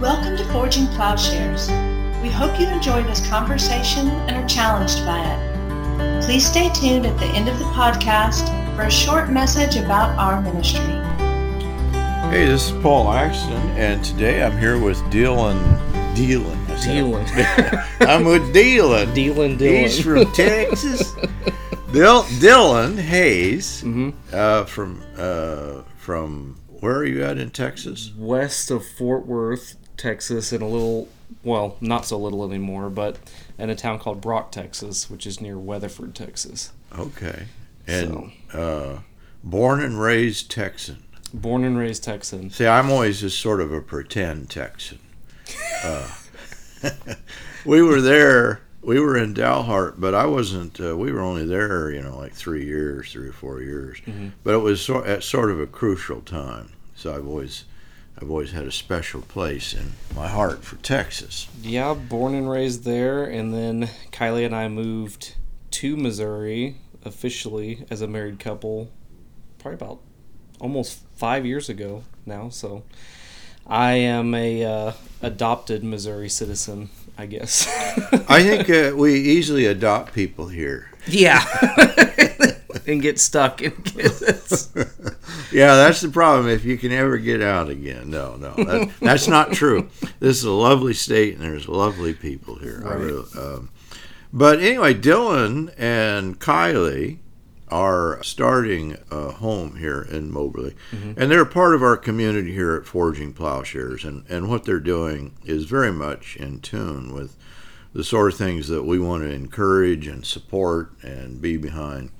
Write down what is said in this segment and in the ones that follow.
Welcome to Forging Plowshares. We hope you enjoy this conversation and are challenged by it. Please stay tuned at the end of the podcast for a short message about our ministry. Hey, this is Paul Axton, and today I'm here with Dylan. Dylan. I said- Dylan. I'm with Dylan. Dylan Dylan. He's from Texas. Dil- Dylan Hayes Mhm. uh, from uh, from where are you at in Texas? West of Fort Worth, Texas, in a little, well, not so little anymore, but in a town called Brock, Texas, which is near Weatherford, Texas. Okay, and uh, born and raised Texan. Born and raised Texan. See, I'm always just sort of a pretend Texan. Uh, we were there. We were in Dalhart, but I wasn't. Uh, we were only there, you know, like three years, three or four years. Mhm. But it was so, at sort of a crucial time. So I've always, I've always had a special place in my heart for Texas. Yeah, born and raised there, and then Kylie and I moved to Missouri officially as a married couple, probably about almost five years ago now. So I am a uh, adopted Missouri citizen, I guess. I think uh, we easily adopt people here. Yeah. and get stuck in kids. yeah, that's the problem. If you can ever get out again, no, no, that, that's not true. This is a lovely state, and there's lovely people here. I Right. really, um, but anyway, Dylan and Kylie are starting a home here in Moberly, and they're part of our community here at Forging Plowshares, and and what they're doing is very much in tune with the sort of things that we want to encourage and support and be behind.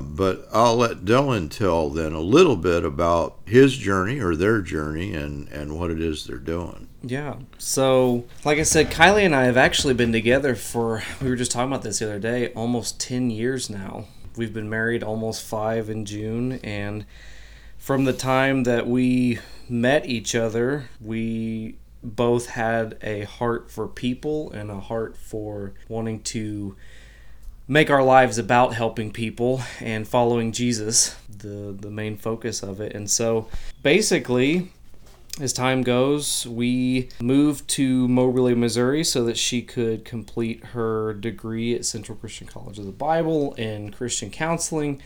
But I'll let Dylan tell then a little bit about his journey or their journey and, and what it is they're doing. Yeah. So, like I said, Kylie and I have actually been together for, we were just talking about this the other day, almost 10 years now. We've been married almost five in June. And from the time that we met each other, we both had a heart for people and a heart for wanting to make our lives about helping people and following Jesus, the the main focus of it. And so basically, as time goes, we moved to Moberly, Missouri so that she could complete her degree at Central Christian College of the Bible in Christian counseling.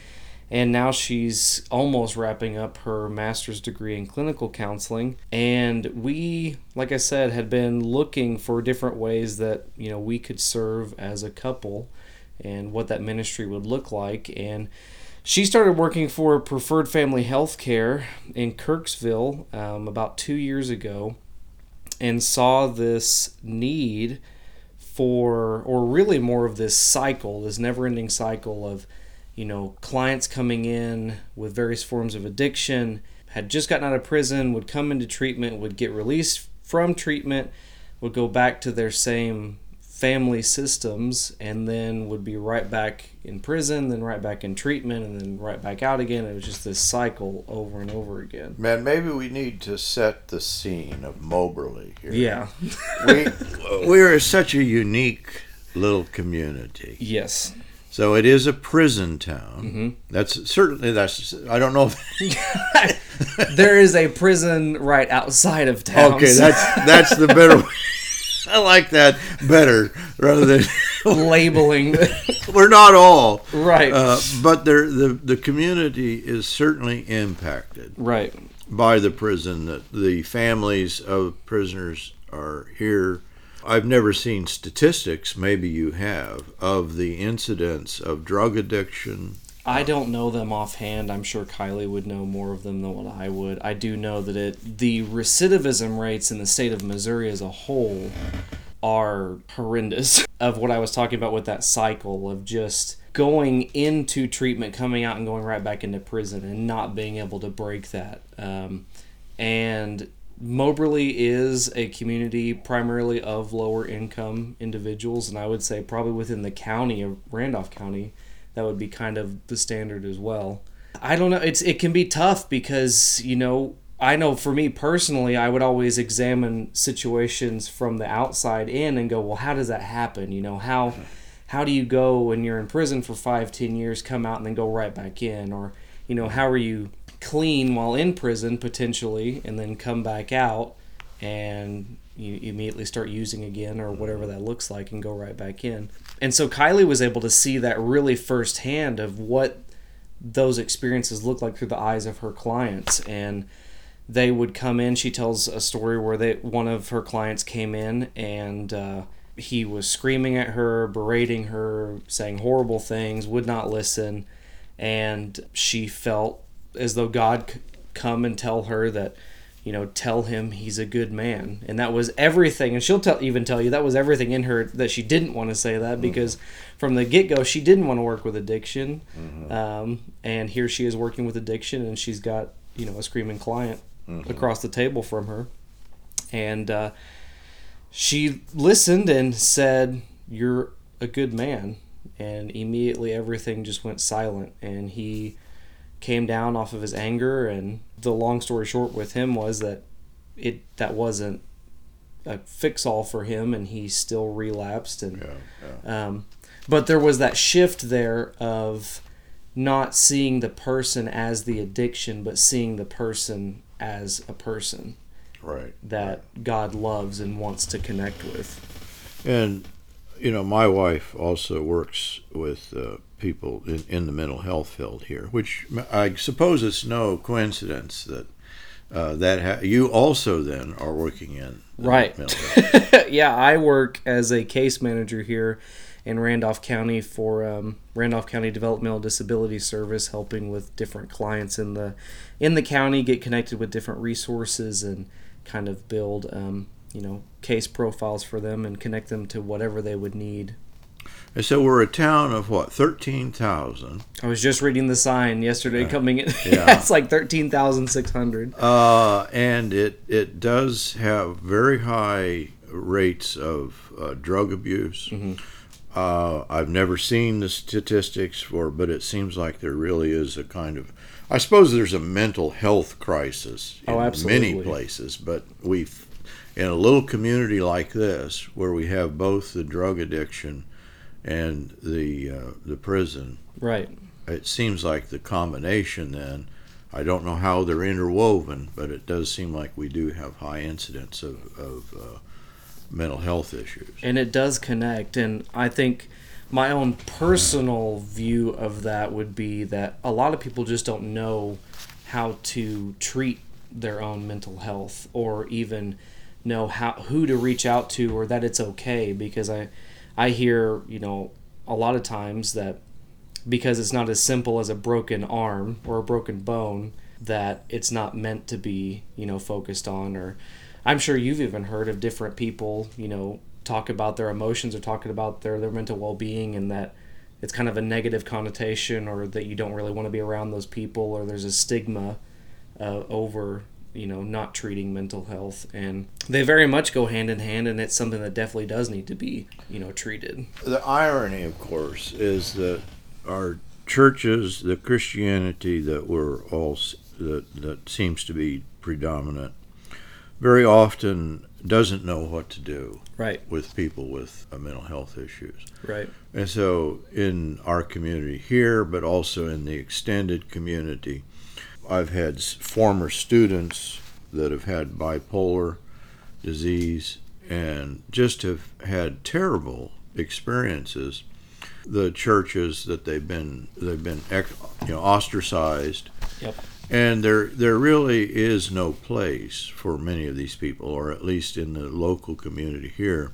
And now she's almost wrapping up her master's degree in clinical counseling. And we, like I said, had been looking for different ways that, you know, we could serve as a couple and what that ministry would look like. And she started working for Preferred Family Health Care in Kirksville um, about two years ago and saw this need for, or really more of this cycle, this never ending cycle of, you know, clients coming in with various forms of addiction, had just gotten out of prison, would come into treatment, would get released from treatment, would go back to their same family systems and then would be right back in prison, then right back in treatment, and then right back out again. It was just this cycle over and over again. Man, maybe we need to set the scene of Moberly here. Yeah. We, we're such a unique little community. yes. So it is a prison town. Mm-hmm. That's certainly that's I don't know if there is a prison right outside of town. Okay, that's that's the better way. I like that better rather than labeling. we're not all right. uh, but there the the community is certainly impacted right. by the prison that the families of prisoners are here i've never seen statistics maybe you have of the incidence of drug addiction I don't know them offhand. I'm sure Kylie would know more of them than what I would. I do know that it the recidivism rates in the state of Missouri as a whole are horrendous. Of what I was talking about with that cycle of just going into treatment, coming out, and going right back into prison, and not being able to break that. Um, and Moberly is a community primarily of lower income individuals, and I would say probably within the county of Randolph County, that would be kind of the standard as well. I don't know. It's it can be tough because you know I know for me personally, I would always examine situations from the outside in and go, well, how does that happen? You know how how do you go when you're in prison for five, ten years, come out and then go right back in, or you know how are you clean while in prison potentially and then come back out and you immediately start using again or whatever that looks like and go right back in. And so Kylie was able to see that really firsthand of what those experiences look like through the eyes of her clients and they would come in she tells a story where they one of her clients came in and uh, he was screaming at her berating her saying horrible things would not listen and she felt as though god could come and tell her that you know tell him he's a good man. And that was everything. And she'll tell even tell you that was everything in her that she didn't want to say that because from the get-go she didn't want to work with addiction. Um, and here she is working with addiction and she's got you know a screaming client across the table from her. And uh, she listened and said you're a good man. And immediately everything just went silent. And he came down off of his anger and the long story short with him was that it that wasn't a fix all for him and he still relapsed and Yeah, yeah. um, but there was that shift there of not seeing the person as the addiction but seeing the person as a person Right. that God loves and wants to connect with. And you know, my wife also works with uh, people in, in the mental health field here, which I suppose it's no coincidence that uh, that ha- you also then are working in the Right. mental health. yeah, I work as a case manager here in Randolph County for um, Randolph County Developmental Disability Service, helping with different clients in the in the county get connected with different resources and kind of build um, you know case profiles for them and connect them to whatever they would need. And so we're a town of what thirteen thousand. I was just reading the sign yesterday coming in. Yeah. it's like thirteen thousand six hundred. Uh, and it it does have very high rates of uh, drug abuse. Uh, I've never seen the statistics for, but it seems like there really is a kind of. I suppose there's a mental health crisis in Oh, many places, but we've in a little community like this where we have both the drug addiction and the uh, the prison Right. it seems like the combination then i don't know how they're interwoven but it does seem like we do have high incidence of, of uh, mental health issues and it does connect and i think my own personal view of that would be that a lot of people just don't know how to treat their own mental health or even know how who to reach out to or that it's okay because i i hear you know a lot of times that because it's not as simple as a broken arm or a broken bone that it's not meant to be you know focused on. Or i'm sure you've even heard of different people you know talk about their emotions or talking about their their mental well-being and that it's kind of a negative connotation or that you don't really want to be around those people or there's a stigma uh, over you know not treating mental health and they very much go hand in hand and it's something that definitely does need to be you know treated. The irony of course is that our churches the christianity that we're all that, that seems to be predominant very often doesn't know what to do right. with people with uh, mental health issues. Right. And so, in our community here, but also in the extended community, I've had former students that have had bipolar disease and just have had terrible experiences. The churches that they've been they've been you know ostracized, Yep. and there there really is no place for many of these people, or at least in the local community here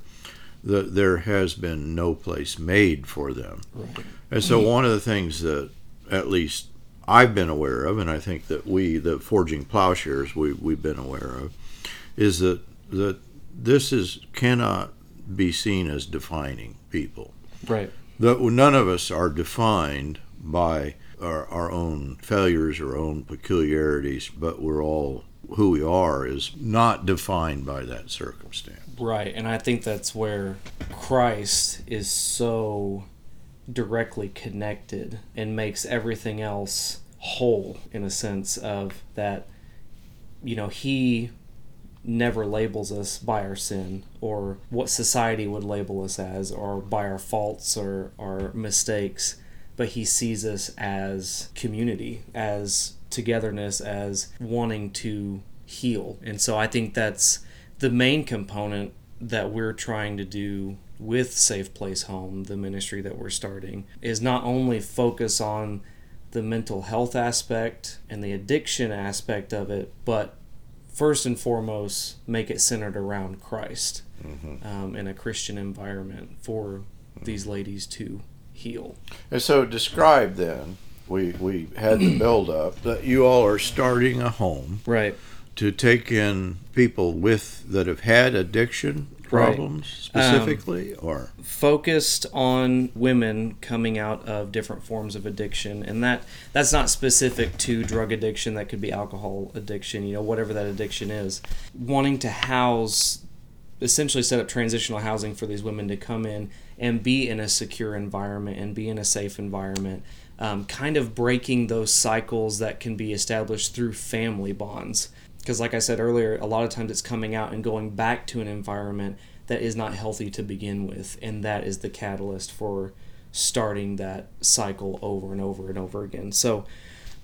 the, there has been no place made for them. Right. And so, one of the things that at least I've been aware of, and I think that we, the Forging Plowshares, we, we've been aware of, is that, that this is cannot be seen as defining people. right That none of us are defined by our, our own failures or own peculiarities, but we're all who we are is not defined by that circumstance. Right, and I think that's where Christ is so directly connected and makes everything else whole in a sense of that you know he never labels us by our sin or what society would label us as or by our faults or our mistakes but he sees us as community as togetherness as wanting to heal. And so i think that's the main component that we're trying to do with Safe Place Home, the ministry that we're starting, is not only focus on the mental health aspect and the addiction aspect of it, but first and foremost, make it centered around Christ mm-hmm. um, in a Christian environment for these ladies to heal. And so, describe then. We we had the build up that you all are starting a home, right? To take in people with that have had addiction problems right. specifically um, or? focused on women coming out of different forms of addiction and that that's not specific to drug addiction that could be alcohol addiction you know whatever that addiction is. Wanting to house essentially set up transitional housing for these women to come in and be in a secure environment and be in a safe environment um, kind of breaking those cycles that can be established through family bonds because like i said earlier a lot of times it's coming out and going back to an environment that is not healthy to begin with and that is the catalyst for starting that cycle over and over and over again so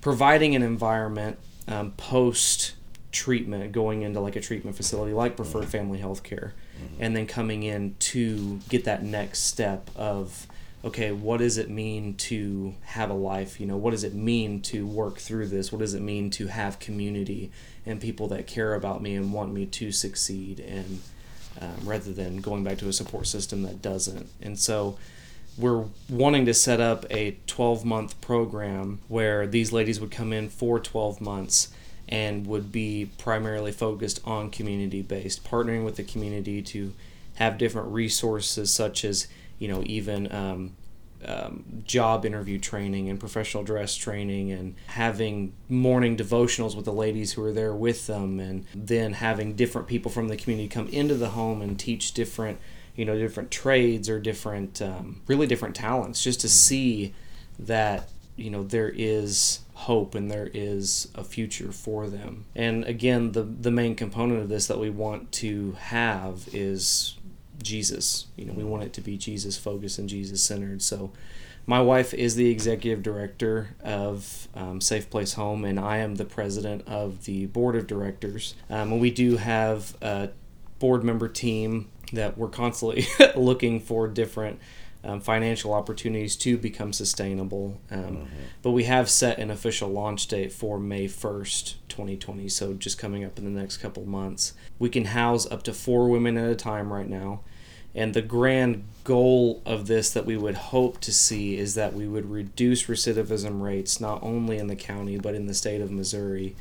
providing an environment um, post treatment going into like a treatment facility like preferred mm-hmm. family health care mm-hmm. and then coming in to get that next step of okay, what does it mean to have a life? You know, what does it mean to work through this? What does it mean to have community and people that care about me and want me to succeed? And um, rather than going back to a support system that doesn't. And so we're wanting to set up a 12 month program where these ladies would come in for 12 months and would be primarily focused on community based, partnering with the community to have different resources such as you know even um, um, job interview training and professional dress training and having morning devotionals with the ladies who are there with them and then having different people from the community come into the home and teach different you know different trades or different um, really different talents just to see that you know there is hope and there is a future for them. And again the the main component of this that we want to have is Jesus. You know, we want it to be Jesus focused and Jesus centered. So, my wife is the executive director of um, Safe Place Home, and I am the president of the board of directors. Um, and we do have a board member team that we're constantly looking for different um, financial opportunities to become sustainable. Um, mm-hmm. But we have set an official launch date for May 1st, 2020, so just coming up in the next couple months. We can house up to four women at a time right now. And the grand goal of this that we would hope to see is that we would reduce recidivism rates not only in the county but in the state of Missouri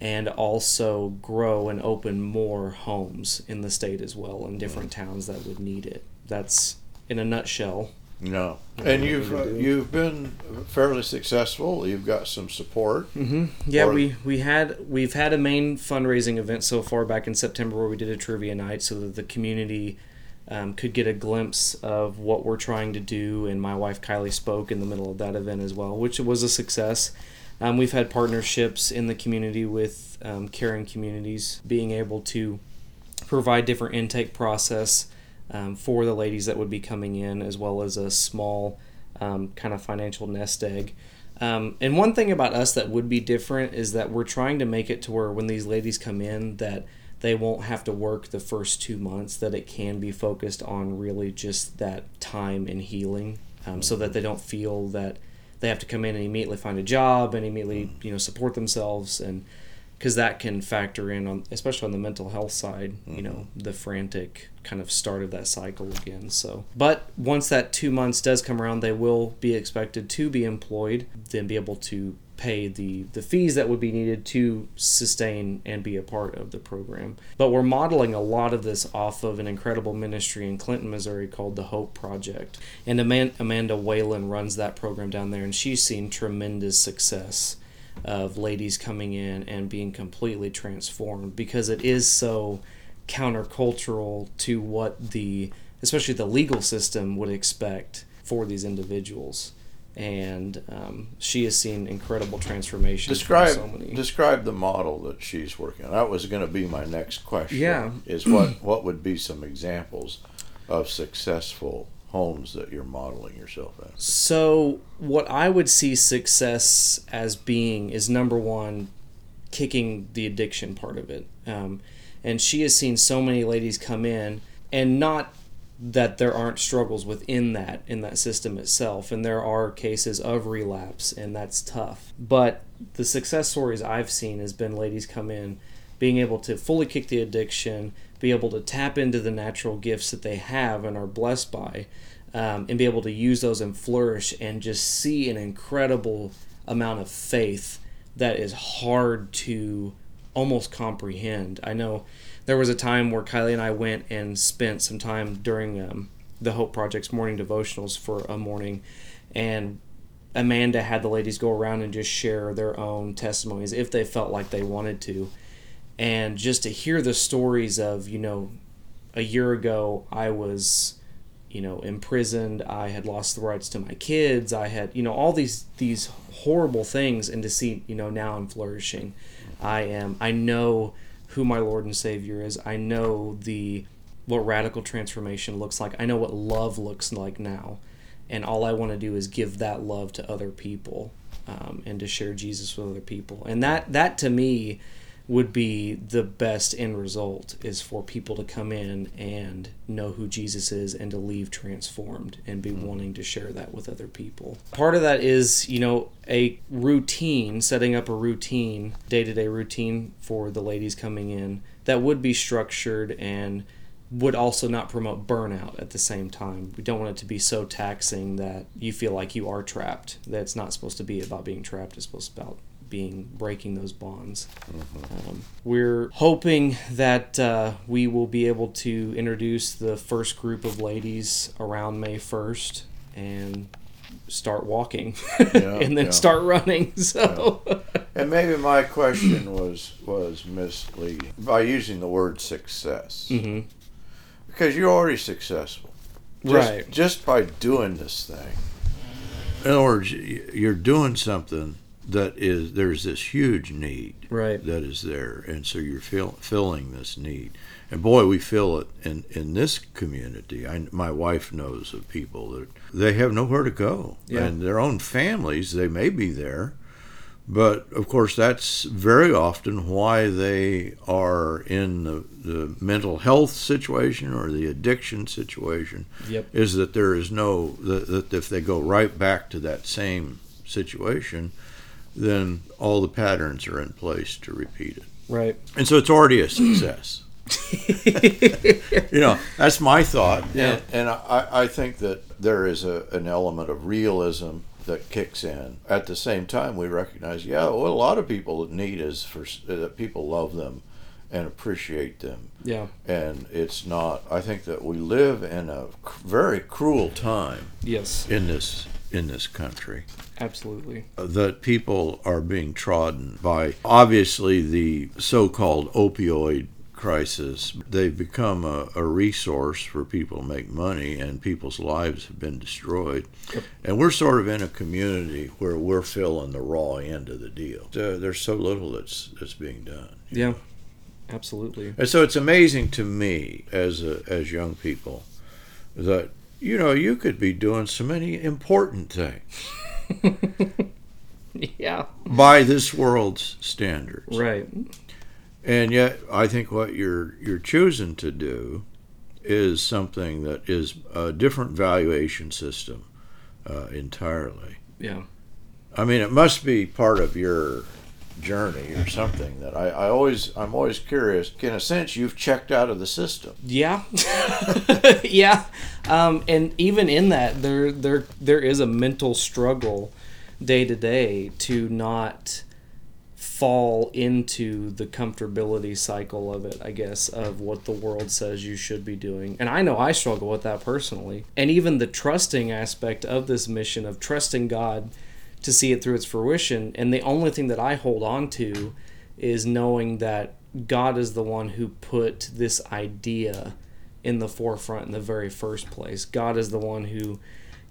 and also grow and open more homes in the state as well in different towns that would need it. That's in a nutshell. No, and you've uh, you've been fairly successful. You've got some support. Mm-hmm. Yeah, or... we we had we've had a main fundraising event so far back in September where we did a trivia night so that the community um, could get a glimpse of what we're trying to do. And my wife Kylie spoke in the middle of that event as well, which was a success. Um, we've had partnerships in the community with um, caring communities, being able to provide different intake process um, for the ladies that would be coming in, as well as a small um, kind of financial nest egg. Um, and one thing about us that would be different is that we're trying to make it to where when these ladies come in, that they won't have to work the first two months. That it can be focused on really just that time and healing, um, so that they don't feel that they have to come in and immediately find a job and immediately you know support themselves and because that can factor in on especially on the mental health side mm-hmm. you know the frantic kind of start of that cycle again so. But once that two months does come around they will be expected to be employed then be able to pay the the fees that would be needed to sustain and be a part of the program. But we're modeling a lot of this off of an incredible ministry in clinton missouri called the hope project. And amanda whalen runs that program down there and she's seen tremendous success of ladies coming in and being completely transformed because it is so countercultural to what the especially the legal system would expect for these individuals and um, she has seen incredible transformation. Describe so describe the model that she's working on. That was going to be my next question. Yeah, is what what would be some examples of successful homes that you're modeling yourself at? So, what I would see success as being is number one, kicking the addiction part of it. Um, and she has seen so many ladies come in and not that there aren't struggles within that in that system itself and there are cases of relapse and that's tough but the success stories i've seen has been ladies come in being able to fully kick the addiction be able to tap into the natural gifts that they have and are blessed by um, and be able to use those and flourish and just see an incredible amount of faith that is hard to almost comprehend i know there was a time where Kylie and I went and spent some time during um, the Hope Project's morning devotionals for a morning, and Amanda had the ladies go around and just share their own testimonies if they felt like they wanted to. And just to hear the stories of, you know, a year ago I was, you know, imprisoned, I had lost the rights to my kids, I had, you know, all these these horrible things and to see, you know, now I'm flourishing. I am I know who my Lord and Savior is. I know the what radical transformation looks like. I know what love looks like now, and all I want to do is give that love to other people um, and to share Jesus with other people. And that that to me would be the best end result is for people to come in and know who Jesus is and to leave transformed and be mm-hmm. wanting to share that with other people. Part of that is, you know, a routine, setting up a routine, day-to-day routine for the ladies coming in that would be structured and would also not promote burnout at the same time. We don't want it to be so taxing that you feel like you are trapped. That's not supposed to be about being trapped. It's supposed to be about being breaking those bonds. Mm-hmm. Um, we're hoping that uh, we will be able to introduce the first group of ladies around May 1st and start walking yeah, and then yeah. start running so yeah. and maybe my question was was misleading by using the word success mm-hmm. because you're already successful just, right just by doing this thing in other words you're doing something that is there's this huge need right. that is there, and so you're fill, filling this need. And boy, we feel it in in this community. I, my wife knows of people that they have nowhere to go, yeah. and their own families they may be there, but of course that's very often why they are in the, the mental health situation or the addiction situation. Yep. Is that there is no that, that if they go right back to that same situation then all the patterns are in place to repeat it. Right. And so it's already a success. you know, that's my thought. Yeah. And, and I, I think that there is a, an element of realism that kicks in. At the same time, we recognize, yeah, what a lot of people need is for uh, that people love them and appreciate them. Yeah. And it's not. I think that we live in a very cruel time. Yes. In this in this country. Absolutely. That people are being trodden by obviously the so called opioid crisis. They've become a, a, resource for people to make money, and people's lives have been destroyed. Yep. And we're sort of in a community where we're filling the raw end of the deal. So there's so little that's that's being done. Yeah, absolutely. And so it's amazing to me as a, as young people that you know, you could be doing so many important things. yeah. By this world's standards. Right. And yet, I think what you're you're choosing to do is something that is a different valuation system uh, entirely. Yeah. I mean, it must be part of your journey or something that I, I always I'm always curious. In a sense, you've checked out of the system. Yeah, yeah, um, and even in that, there there there is a mental struggle day to day to not fall into the comfortability cycle of it, I guess, of what the world says you should be doing. And I know I struggle with that personally. And even the trusting aspect of this mission of trusting God to see it through its fruition. And the only thing that I hold on to is knowing that God is the one who put this idea in the forefront in the very first place. God is the one who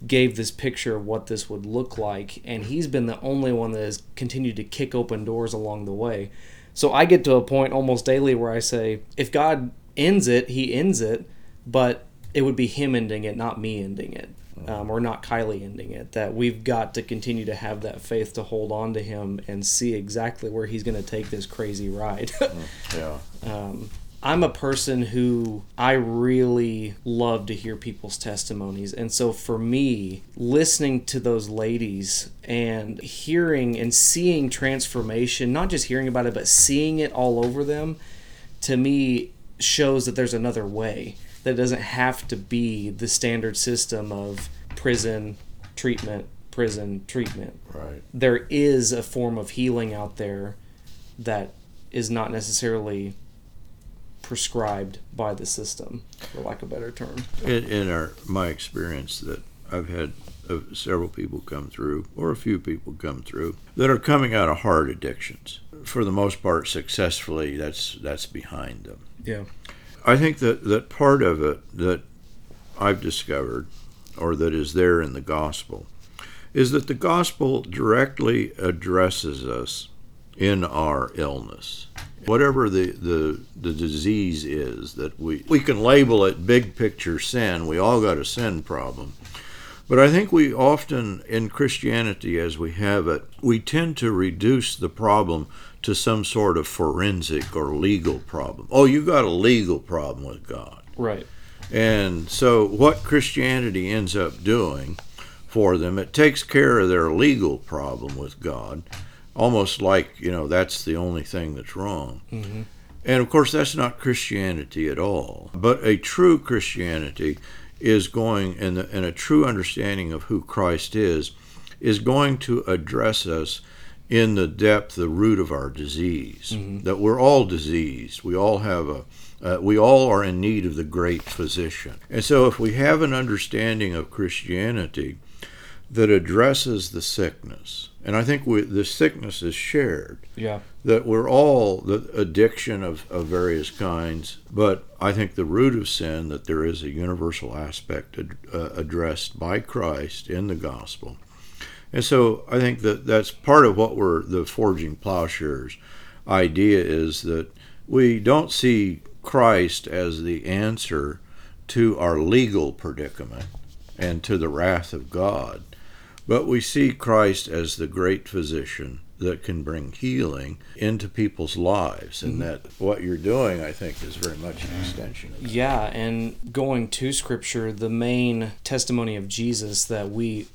gave this picture of what this would look like, and He's been the only one that has continued to kick open doors along the way. So I get to a point almost daily where I say, if God ends it, He ends it, but it would be Him ending it, not me ending it um, or not Kylie ending it. That we've got to continue to have that faith to hold on to him and see exactly where he's going to take this crazy ride. yeah. Um, I'm a person who I really love to hear people's testimonies. And so for me, listening to those ladies and hearing and seeing transformation, not just hearing about it, but seeing it all over them, to me shows that there's another way. That doesn't have to be the standard system of prison, treatment, prison, treatment. Right. There is a form of healing out there that is not necessarily prescribed by the system, for lack of a better term. In, in our my experience, that I've had uh, several people come through, or a few people come through, that are coming out of hard addictions. For the most part, successfully. That's that's behind them. Yeah. I think that that part of it that I've discovered, or that is there in the gospel, is that the gospel directly addresses us in our illness. Whatever the, the, the disease is that we, we can label it big picture sin. We all got a sin problem. But I think we often, in Christianity as we have it, we tend to reduce the problem to some sort of forensic or legal problem. Oh, you got a legal problem with God. Right. And so, what Christianity ends up doing for them, it takes care of their legal problem with God, almost like, you know, that's the only thing that's wrong. Mm-hmm. And of course, that's not Christianity at all. But a true Christianity is going, and, and a true understanding of who Christ is, is going to address us in the depth, the root of our disease. Mm-hmm. That we're all diseased. We all have a, uh, we all are in need of the great physician. And so, if we have an understanding of Christianity that addresses the sickness, and I think we, the sickness is shared, Yeah. that we're all the addiction of, of various kinds, but I think the root of sin, that there is a universal aspect ad, uh, addressed by Christ in the gospel. And so I think that that's part of what we're the forging plowshares idea is that we don't see Christ as the answer to our legal predicament and to the wrath of God, but we see Christ as the great physician that can bring healing into people's lives, and mm-hmm. that what you're doing, I think, is very much an extension of that. Yeah, and going to scripture, the main testimony of Jesus that we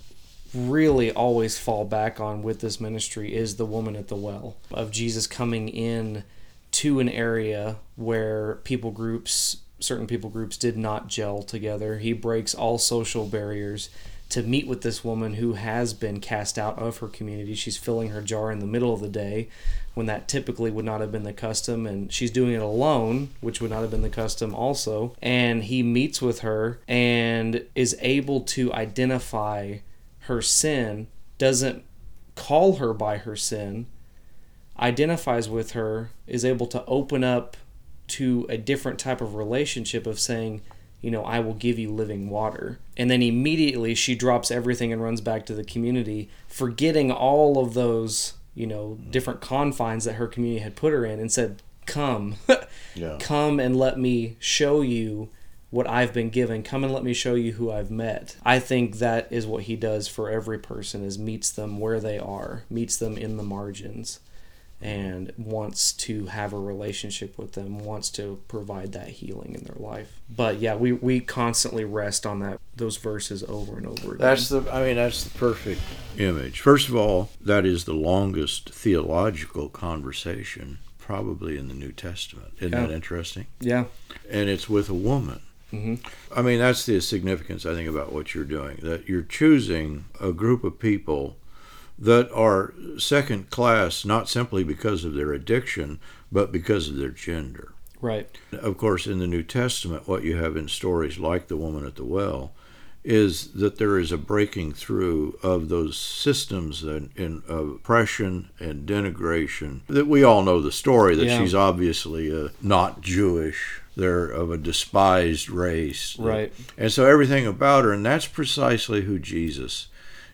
really always fall back on with this ministry is the woman at the well of Jesus coming in to an area where people groups certain people groups did not gel together. He breaks all social barriers to meet with this woman who has been cast out of her community. She's filling her jar in the middle of the day when that typically would not have been the custom and she's doing it alone which would not have been the custom also. And he meets with her and is able to identify her sin, doesn't call her by her sin, identifies with her, is able to open up to a different type of relationship of saying, you know, I will give you living water. And then immediately she drops everything and runs back to the community, forgetting all of those, you know, different confines that her community had put her in and said, Come, Yeah. come and let me show you what I've been given. Come and let me show you who I've met. I think that is what he does for every person is meets them where they are, meets them in the margins and wants to have a relationship with them, wants to provide that healing in their life. But yeah, we, we constantly rest on that those verses over and over again. That's the, I mean, that's the perfect image. First of all, that is the longest theological conversation probably in the New Testament. Isn't Yeah. that interesting? yeah. And it's with a woman. Hmm I mean, that's the significance, I think, about what you're doing. That you're choosing a group of people that are second class, not simply because of their addiction, but because of their gender. Right. Of course, in the New Testament, what you have in stories like the woman at the well is that there is a breaking through of those systems in of oppression and denigration. That we all know the story that Yeah. she's obviously uh, not Jewish. They're of a despised race. Right. And so everything about her, and that's precisely who Jesus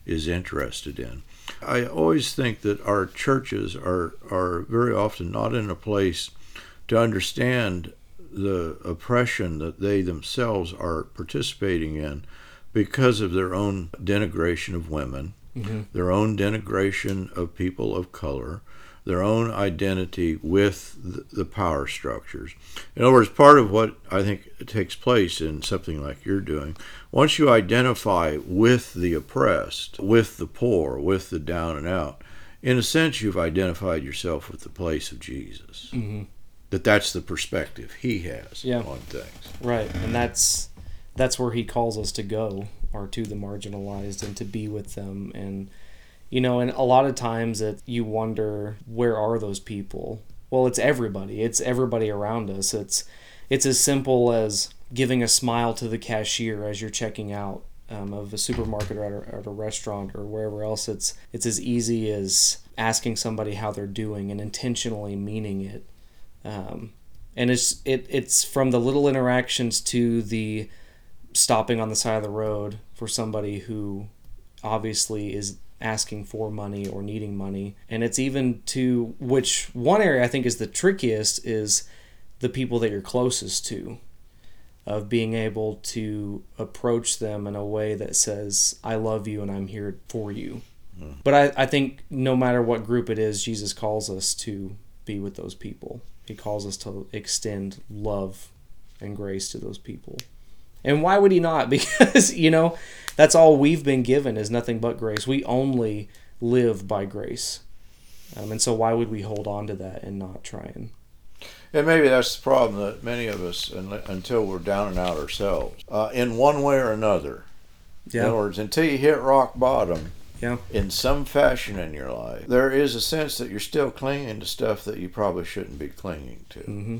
is interested in. I always think that our churches are, are very often not in a place to understand the oppression that they themselves are participating in because of their own denigration of women, hmm their own denigration of people of color, their own identity with the power structures. In other words, part of what I think takes place in something like you're doing, once you identify with the oppressed, with the poor, with the down and out, in a sense, you've identified yourself with the place of Jesus. Mm-hmm. That that's the perspective he has yeah. on things. Right, and that's that's where he calls us to go, or to the marginalized, and to be with them and you know and a lot of times that you wonder where are those people? Well it's everybody. It's everybody around us. It's it's as simple as giving a smile to the cashier as you're checking out um, of a supermarket or at a, at a restaurant or wherever else. It's it's as easy as asking somebody how they're doing and intentionally meaning it. Um, and it's it it's from the little interactions to the stopping on the side of the road for somebody who obviously is asking for money or needing money. And it's even to which one area I think is the trickiest is the people that you're closest to, of being able to approach them in a way that says, I love you and I'm here for you. Mm. But I, I think no matter what group it is, Jesus calls us to be with those people. He calls us to extend love and grace to those people. And why would he not? Because, you know, that's all we've been given is nothing but grace. We only live by grace. Um, and so why would we hold on to that and not try and and maybe that's the problem that many of us, until we're down and out ourselves, uh, in one way or another. Yeah. In other words, until you hit rock bottom, yeah. in some fashion in your life, there is a sense that you're still clinging to stuff that you probably shouldn't be clinging to. Mm-hmm.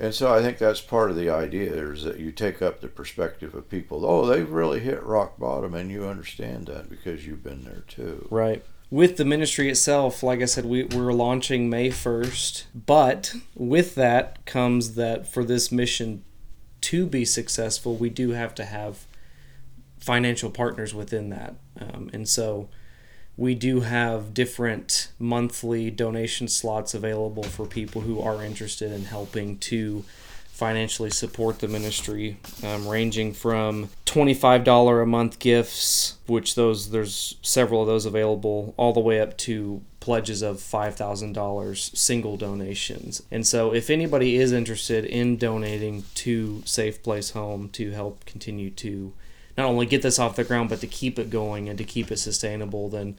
And so I think that's part of the idea is that you take up the perspective of people. Oh, they've really hit rock bottom, and you understand that because you've been there too. Right. With the ministry itself, like I said, we, we're launching May 1st. But with that comes that for this mission to be successful, we do have to have financial partners within that. Um, and so we do have different monthly donation slots available for people who are interested in helping to financially support the ministry, um, ranging from $25 a month gifts, which those there's several of those available, all the way up to pledges of $5,000 single donations. And so if anybody is interested in donating to Safe Place Home to help continue to not only get this off the ground but to keep it going and to keep it sustainable then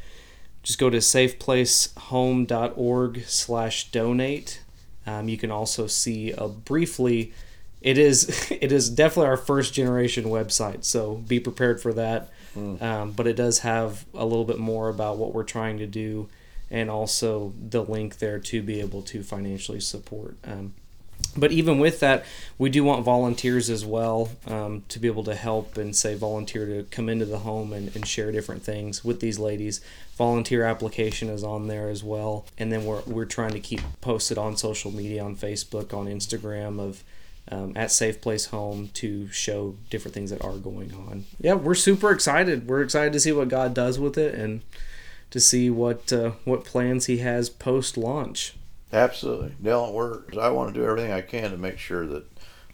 just go to safeplacehome.org slash donate um, you can also see a briefly it is it is definitely our first generation website so be prepared for that mm. um, but it does have a little bit more about what we're trying to do and also the link there to be able to financially support um, but even with that, we do want volunteers as well um, to be able to help and say volunteer to come into the home and, and share different things with these ladies. Volunteer application is on there as well, and then we're we're trying to keep posted on social media, on Facebook, on Instagram of. Um, at Safe Place Home to show different things that are going on. Yeah, we're super excited. We're excited to see what God does with it and to see what uh, what plans He has post launch. Absolutely, Dylan. We're I want to do everything I can to make sure that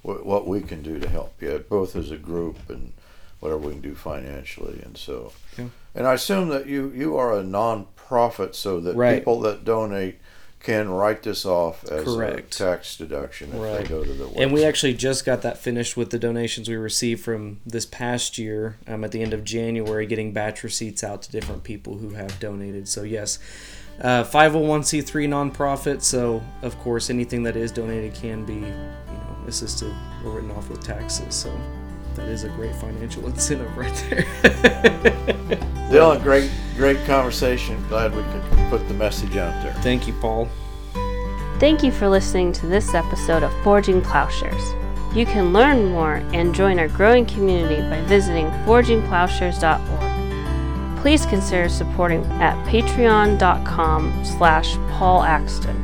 w- what we can do to help you, both as a group and whatever we can do financially, and so. Yeah. And I assume that you you are a non-profit, so that right. people that donate can write this off as Correct. a tax deduction if right. they go to the website. And we actually just got that finished with the donations we received from this past year um, at the end of January, getting batch receipts out to different people who have donated. So, yes, uh, 501c3 nonprofit, so of course anything that is donated can be, you know, assisted or written off with taxes. So that is a great financial incentive right there. Dylan, great, great conversation. Glad we could put the message out there. Thank you, Paul. Thank you for listening to this episode of Forging Plowshares. You can learn more and join our growing community by visiting forgingplowshares.org please consider supporting at patreon.com slash paul axton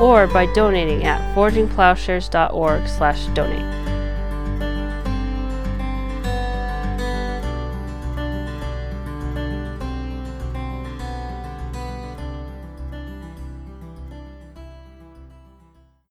or by donating at forgingplowshares.org slash donate